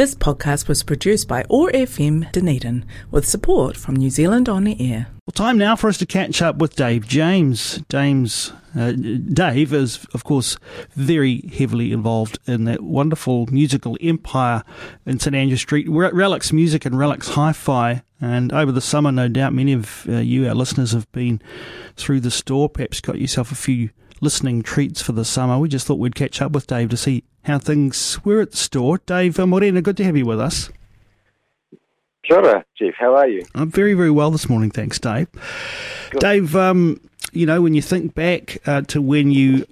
This podcast was produced by OAR FM Dunedin with support from New Zealand On the Air. Well, time now for us to catch up with Dave James. James, uh, Dave is, of course, very heavily involved in that wonderful musical empire in St Andrew Street, Relics Music and Relics Hi-Fi. And over the summer, no doubt, many of uh, you, our listeners, have been through the store, perhaps got yourself a few listening treats for the summer. We just thought we'd catch up with Dave to see how things were at the store. Dave Morena, good to have you with us. Kia ora, Jeff. How are you? I'm very, very well this morning, thanks, Dave. Good. Dave, um, you know, when you think back uh, to when you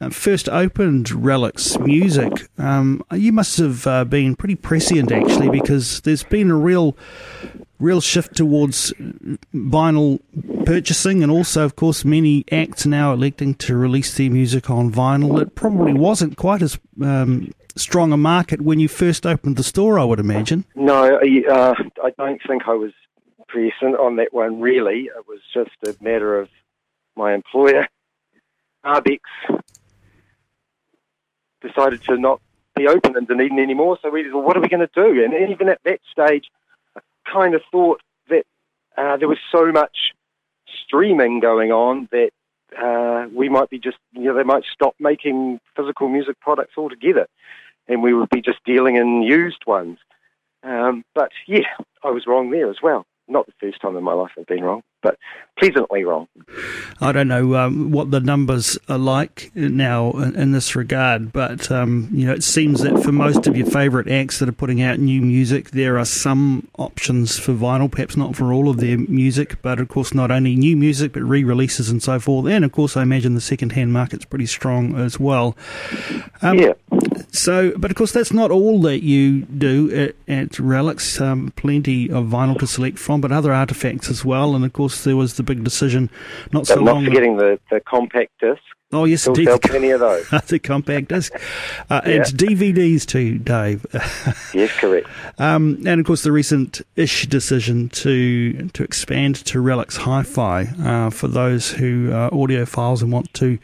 uh, first opened Relics Music, um, you must have uh, been pretty prescient actually, because there's been a real, real shift towards vinyl purchasing, and also, of course, many acts now electing to release their music on vinyl. It probably wasn't quite as um, strong a market when you first opened the store, I would imagine. No, uh, I don't think I was prescient on that one. Really, it was just a matter of my employer, Arbex, decided to not be open in Dunedin anymore. So we said, well, what are we going to do? And even at that stage, kind of thought that uh, there was so much streaming going on that uh, we might be just, you know, they might stop making physical music products altogether and we would be just dealing in used ones. Um, but yeah, I was wrong there as well not the first time in my life I've been wrong, but pleasantly wrong. I don't know um, what the numbers are like now in, in this regard, but um, you know it seems that for most of your favourite acts that are putting out new music, there are some options for vinyl, perhaps not for all of their music, but of course not only new music but re-releases and so forth. And of course, I imagine the second-hand market's pretty strong as well. Um, yeah. So, but of course, that's not all that you do at, at Relics. Um, plenty of vinyl to select from, but other artifacts as well. And of course, there was the big decision not so long. Not forgetting the, the compact disc. Oh yes, Still indeed. Sell plenty of those. the compact disc. Uh, yeah. It's DVDs too, Dave. yes, correct. Um, and of course, the recent ish decision to to expand to Relics Hi-Fi uh, for those who are audiophiles and want to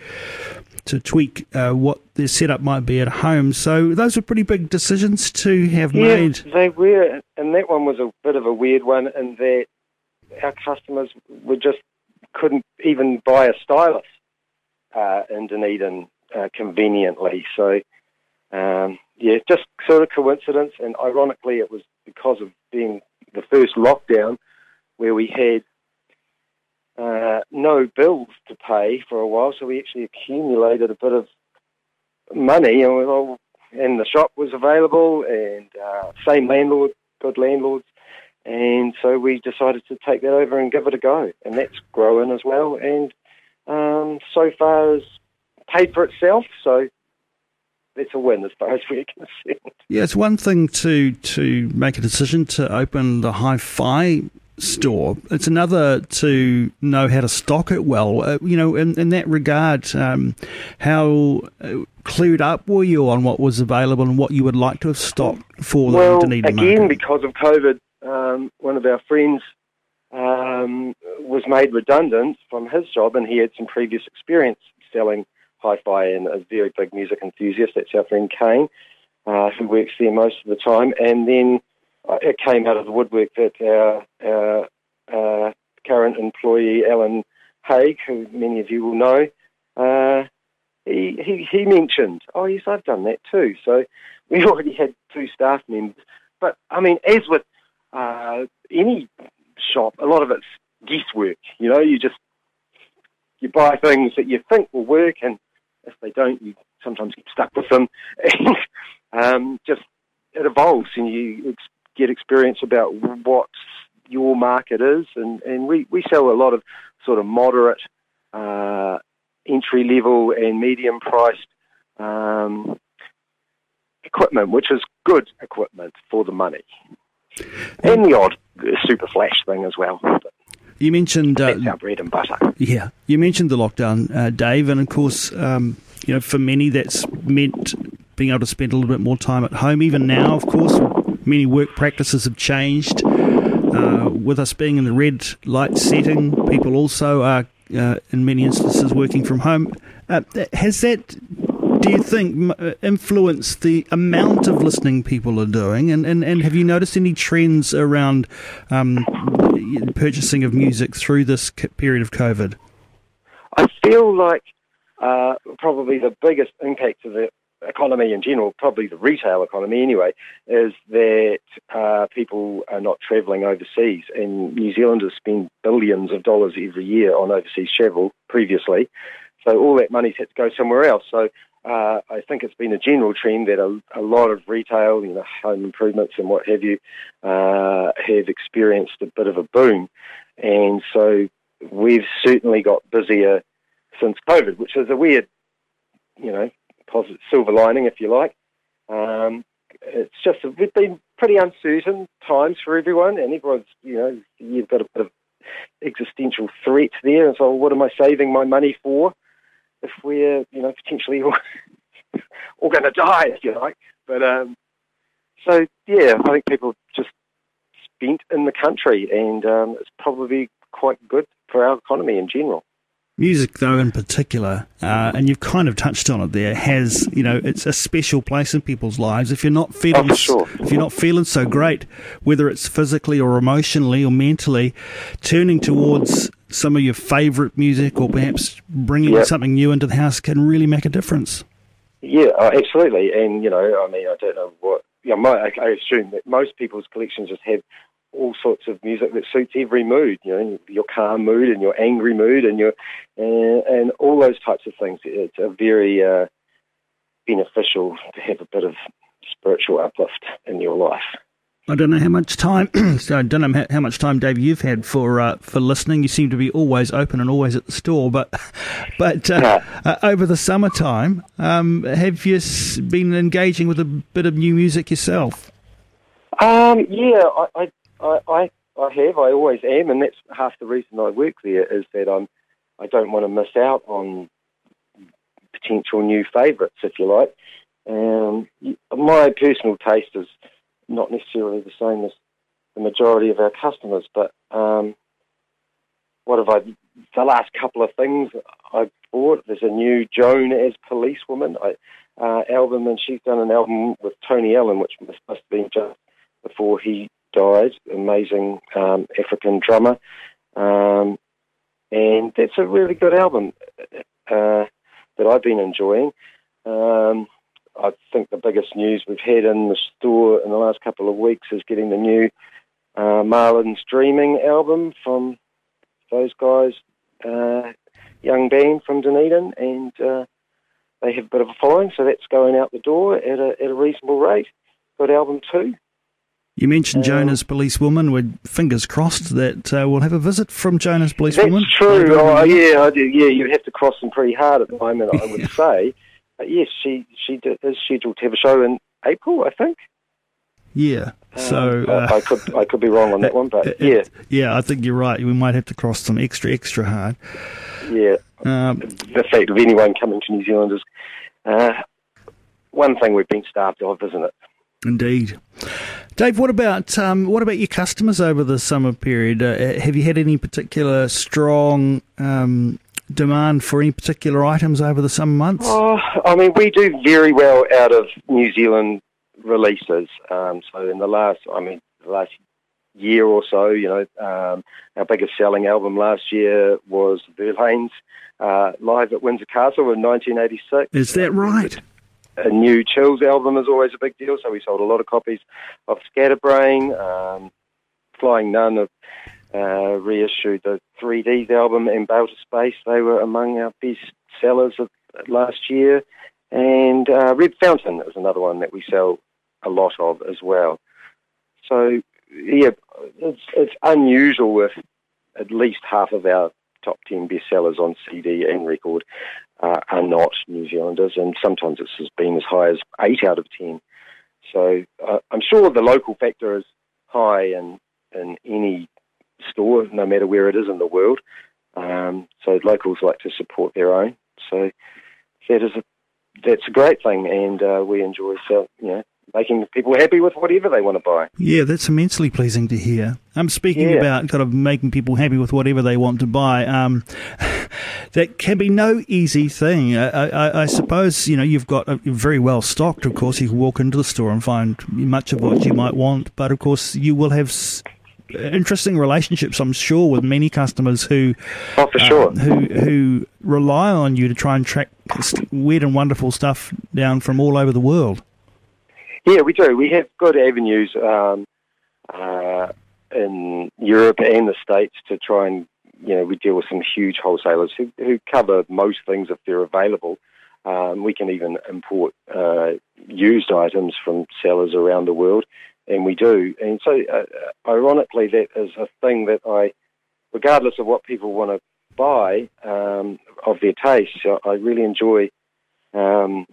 to tweak uh, what their setup might be at home. So those were pretty big decisions to have yeah, made. They were, and that one was a bit of a weird one in that our customers were just couldn't even buy a stylus uh, in Dunedin uh, conveniently. So um, yeah, just sort of coincidence, and ironically, it was because of being the first lockdown where we had uh, no bills to pay for a while, so we actually accumulated a bit of money, and, we, all, and the shop was available, and uh, same landlord, good landlords, and so we decided to take that over and give it a go, and that's growing as well, and um, so far has paid for itself. So that's a win as far as we're concerned. Yeah, it's one thing to to make a decision to open the hi-fi store. It's another to know how to stock it well. Uh, you know, in, in that regard, um, how uh, clued up were you on what was available and what you would like to have stocked for well, the Dunedin again, market? because of COVID, um, one of our friends um, was made redundant from his job, and he had some previous experience selling hi-fi and a very big music enthusiast. That's our friend Kane, uh, who works there most of the time, and then it came out of the woodwork that our, our, our current employee, Alan Haig, who many of you will know, uh, he, he, he mentioned, oh, yes, I've done that too. So we already had two staff members. But, I mean, as with uh, any shop, a lot of it's guesswork. You know, you just you buy things that you think will work, and if they don't, you sometimes get stuck with them. And um, just it evolves, and you get experience about what your market is, and, and we, we sell a lot of sort of moderate, uh, entry level, and medium priced um, equipment, which is good equipment for the money, and the odd super flash thing as well. You mentioned uh, our bread and butter. Yeah, you mentioned the lockdown, uh, Dave, and of course, um, you know, for many that's meant being able to spend a little bit more time at home. Even now, of course, many work practices have changed. Uh, with us being in the red light setting, people also are, uh, in many instances, working from home. Uh, has that do you think, influenced the amount of listening people are doing? And, and, and have you noticed any trends around um, purchasing of music through this period of COVID? I feel like uh, probably the biggest impact of the economy in general, probably the retail economy anyway, is that uh, people are not travelling overseas. And New Zealanders spend billions of dollars every year on overseas travel previously. So all that money's had to go somewhere else. So uh, I think it's been a general trend that a, a, lot of retail, you know, home improvements and what have you, uh, have experienced a bit of a boom. And so we've certainly got busier since COVID, which is a weird, you know, positive silver lining, if you like. Um, it's just we've been pretty uncertain times for everyone, and everyone's, you know, you've got a bit of existential threat there. And so, what am I saving my money for if we're, you know, potentially all, all going to die, if you like? But um, so, yeah, I think people just spent in the country, and um, it's probably quite good for our economy in general. Music, though, in particular, uh, and you've kind of touched on it there, has you know it's a special place in people's lives. If you're not feeling, oh, sure. if you're not feeling so great, whether it's physically or emotionally or mentally, turning towards some of your favourite music or perhaps bringing yep. something new into the house can really make a difference. Yeah, uh, absolutely. And you know, I mean, I don't know what. Yeah, my, I assume that most people's collections just have all sorts of music that suits every mood. You know, your calm mood and your angry mood, and your and, and all those types of things. It's a very uh, beneficial to have a bit of spiritual uplift in your life. I don't know how much time. so I don't know how much time, Dave, you've had for uh, for listening. You seem to be always open and always at the store. But but uh, uh, over the summertime, um, have you been engaging with a bit of new music yourself? Um, yeah, I, I I, I, I have. I always am, and that's half the reason I work there is that I'm. I don't want to miss out on potential new favourites, if you like. Um, my personal taste is not necessarily the same as the majority of our customers, but um, what have I? The last couple of things I bought. There's a new Joan as Policewoman I, uh, album, and she's done an album with Tony Allen, which must, must have been just before he died, amazing um, African drummer. Um, and that's a really good album uh, that I've been enjoying. Um, I think the biggest news we've had in the store in the last couple of weeks is getting the new uh, Marlin's Dreaming album from those guys, uh, young band from Dunedin, and uh, they have a bit of a following, so that's going out the door at a, at a reasonable rate. Good album too. You mentioned um, Joan as Policewoman. We're fingers crossed that uh, we'll have a visit from Joan as Policewoman. That's true. Oh, yeah, I do. Yeah, you'd have to cross them pretty hard at the moment, I would say. But yes, she she is scheduled to have a show in April, I think. Yeah. So uh, I could I could be wrong on that one, but yeah. Yeah, I think you're right. We might have to cross them extra extra hard. Yeah. Um, the fact of anyone coming to New Zealand is uh, one thing we've been starved of, isn't it? Indeed. Dave, what about um, what about your customers over the summer period? Uh, have you had any particular strong um, demand for any particular items over the summer months? Oh, I mean, we do very well out of New Zealand releases. Um, so in the last, I mean, the last year or so, you know, um, our biggest selling album last year was Verlaines uh, live at Windsor Castle in 1986. Is that right? A new Chills album is always a big deal, so we sold a lot of copies of Scatterbrain. Um, Flying Nun have uh, reissued the 3Ds album and Bailter Space. They were among our best sellers of last year. And uh, Red Fountain is another one that we sell a lot of as well. So, yeah, it's, it's unusual with at least half of our top 10 bestsellers on CD and record uh, are not New Zealanders, and sometimes it's been as high as 8 out of 10. So uh, I'm sure the local factor is high in, in any store, no matter where it is in the world. Um, so locals like to support their own. So that is a, that's a great thing, and uh, we enjoy sell, you know making people happy with whatever they want to buy. Yeah, that's immensely pleasing to hear. I'm speaking yeah. about kind of making people happy with whatever they want to buy. Um, that can be no easy thing. I, I, I, suppose you know you've got a, very well stocked. Of course, you can walk into the store and find much of what you might want, but of course, you will have interesting relationships, I'm sure, with many customers who, oh, for sure, uh, who who rely on you to try and track weird and wonderful stuff down from all over the world. Yeah, we do. We have good avenues um, uh, in Europe and the States to try and you know we deal with some huge wholesalers who, who cover most things if they're available. Um, we can even import uh, used items from sellers around the world and we do. And so, uh, ironically, that is a thing that I, regardless of what people want to buy um, of their taste, I really enjoy um,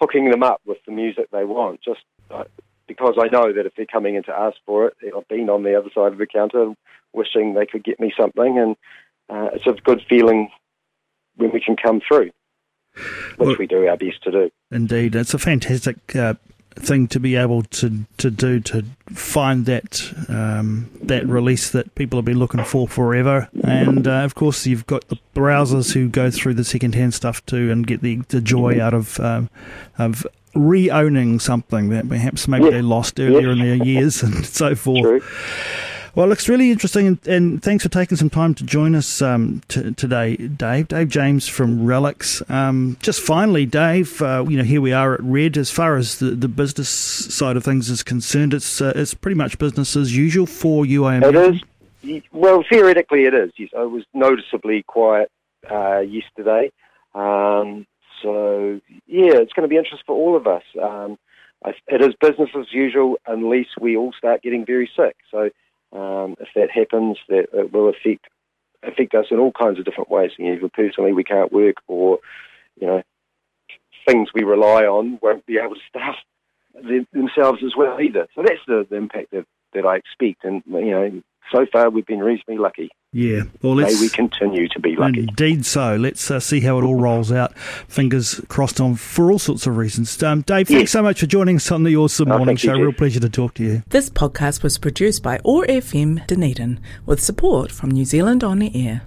hooking them up with the music they want. Just uh, because I know that if they're coming in to ask for it, I've been on the other side of the counter wishing they could get me something, and uh, it's a good feeling when we can come through, which well, we do our best to do. Indeed, it's a fantastic uh, thing to be able to, to do to find that um, that release that people have been looking for forever. And uh, of course, you've got the browsers who go through the secondhand stuff too and get the, the joy out of um, of re-owning something that perhaps maybe they lost earlier in their years and so forth. True. Well, it looks really interesting, and, and, thanks for taking some time to join us um, t- today, Dave. Dave James from Relics. Um, just finally, Dave, uh, you know, here we are at Red. As far as the, the business side of things is concerned, it's uh, it's pretty much business as usual for UIM. It is. Well, theoretically, it is. Yes, I was noticeably quiet uh, yesterday. Um, so, yeah, it's going to be interesting for all of us. Um, it is business as usual unless we all start getting very sick. So um, if that happens, that it will affect affect us in all kinds of different ways. You know, either personally we can't work, or you know, things we rely on won't be able to staff themselves as well either. So that's the, the impact that, that I expect, and you know, so far we've been reasonably lucky. Yeah, well, let's, May we continue to be lucky. Indeed, so let's uh, see how it all rolls out. Fingers crossed on for all sorts of reasons. Um, Dave, thanks so much for joining us on the OARsome oh, Morning Show. You, Real pleasure to talk to you. This podcast was produced by OAR FM Dunedin with support from New Zealand On the Air.